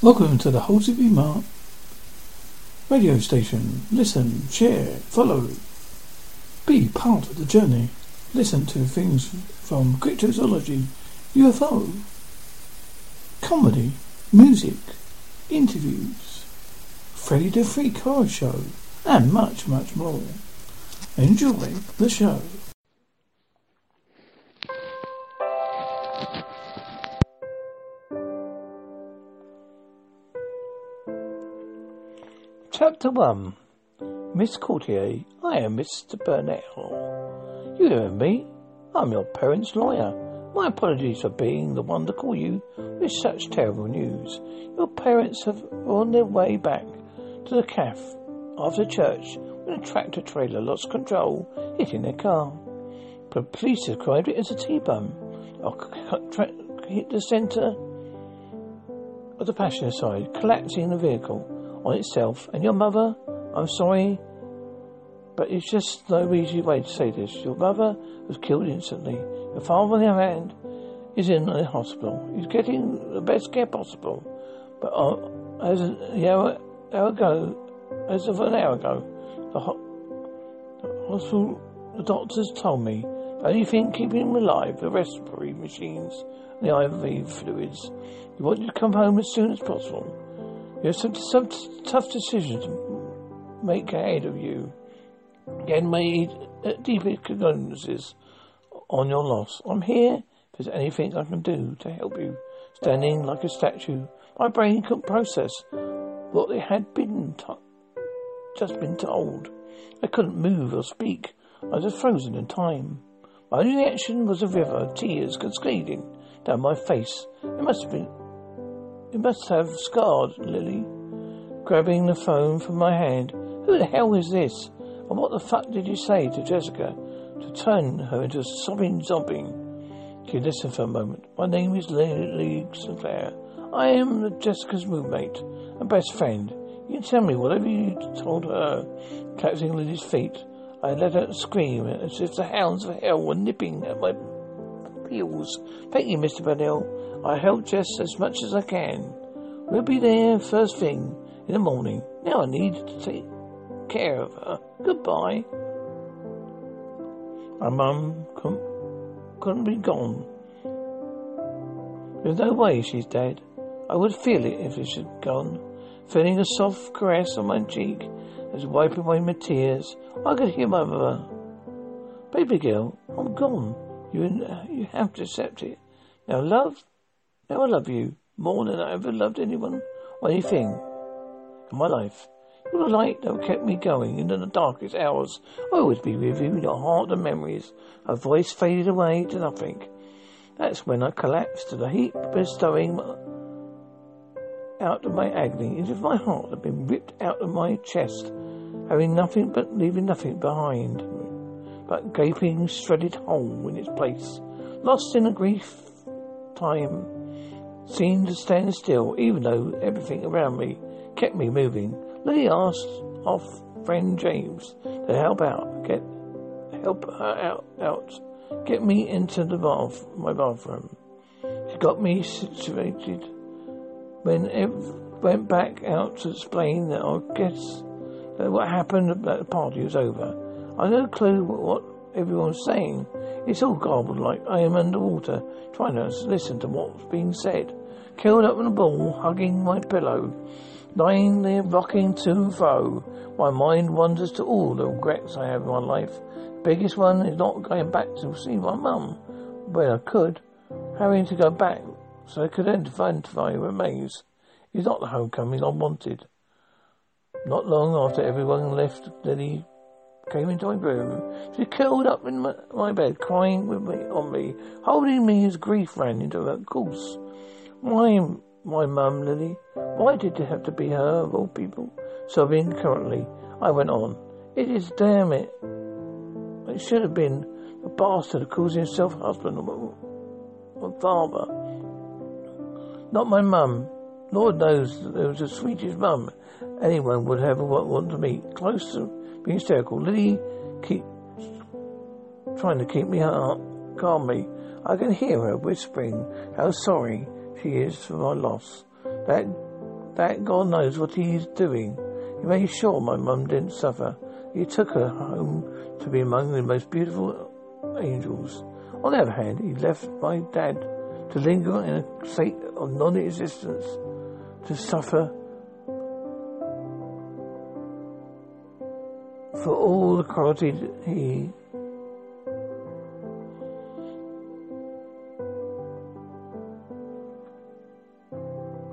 Welcome to the Halsey Mark radio station. Listen, share, follow. Be part of the journey. Listen to things from cryptozoology, UFO, comedy, music, interviews, Freddy the Freak Horror Show, and much, much more. Enjoy the show. Chapter 1 Miss Courtier, I am Mr. Burnell. You remember me? I'm your parents' lawyer. My apologies for being the one to call you with such terrible news. Your parents have on their way back to the cafe after church when a tractor trailer lost control, hitting their car. The police described it as a T-bone. Hit the centre of the passenger side, collapsing the vehicle on itself. And your mother, I'm sorry, but it's just no easy way to say this. Your mother was killed instantly. Your father, on the other hand, is in the hospital. He's getting the best care possible. But uh, as an hour, hour ago, as of an hour ago, the, ho- the hospital, the doctors told me the only thing keeping him alive, the respiratory machines, and the IV fluids. You want you to come home as soon as possible. You have some, some tough decisions to make ahead of you. Again, made deepest condolences on your loss. I'm here if there's anything I can do to help you. Standing like a statue, my brain couldn't process what it had been just been told. I couldn't move or speak. I was frozen in time. My only reaction was a river of tears cascading down my face. It must have been. It must have scarred Lily. Grabbing the phone from my hand. Who the hell is this? And what the fuck did you say to Jessica to turn her into sobbing zombie? She listened for a moment. My name is Lily Sinclair. I am Jessica's roommate and best friend. You can tell me whatever you told her. Collapsing Lily's feet, I let her scream as if the hounds of hell were nipping at my heels. Thank you, Mr. Burnell. I help Jess as much as I can. We'll be there first thing in the morning. Now I need to take care of her. Goodbye. My mum couldn't, couldn't be gone. There's no way she's dead. I would feel it if she'd gone. Feeling a soft caress on my cheek as wiping away my tears, I could hear my mother. Baby girl, I'm gone. You you have to accept it. Now, love, now I love you more than I ever loved anyone or anything in my life. You're the light that kept me going in the darkest hours. I'll always be with you, in your heart and memories. Her voice faded away to nothing. That's when I collapsed to the heap, bestowing out of my agony as if my heart had been ripped out of my chest, having nothing but leaving nothing behind but gaping, shredded hole in its place. Lost in a grief, time seemed to stand still, even though everything around me kept me moving. Lily asked our friend James to help out, get help her out, out, get me into the bath, my bathroom. She got me situated. When Ev went back out to explain that I guess that what happened at the party was over. I had no clue what everyone's saying. It's all garbled like I am underwater, trying to listen to what's being said. Curled up in a ball, hugging my pillow, lying there rocking to and fro. My mind wanders to all the regrets I have in my life. Biggest one is not going back to see my mum, when I could. Having to go back so I could identify remains is not the homecoming I wanted. Not long after everyone left, Lily came into my room. She curled up in my, my, bed, crying with me on me, holding me as grief ran into her course. Why, my mum, Lily? Why did it have to be her of all people? Sobbing currently, I went on. It is damn it. It should have been a bastard calls himself husband or my father. Not my mum. Lord knows there was the sweetest mum anyone would ever want to meet. Close to being hysterical. Lily keep trying to keep me up, uh, calm me. I can hear her whispering how sorry she is for my loss. That that God knows what he's doing. He made sure my mum didn't suffer. He took her home to be among the most beautiful angels. On the other hand, he left my dad to linger in a state of non-existence, to suffer for all the cruelty he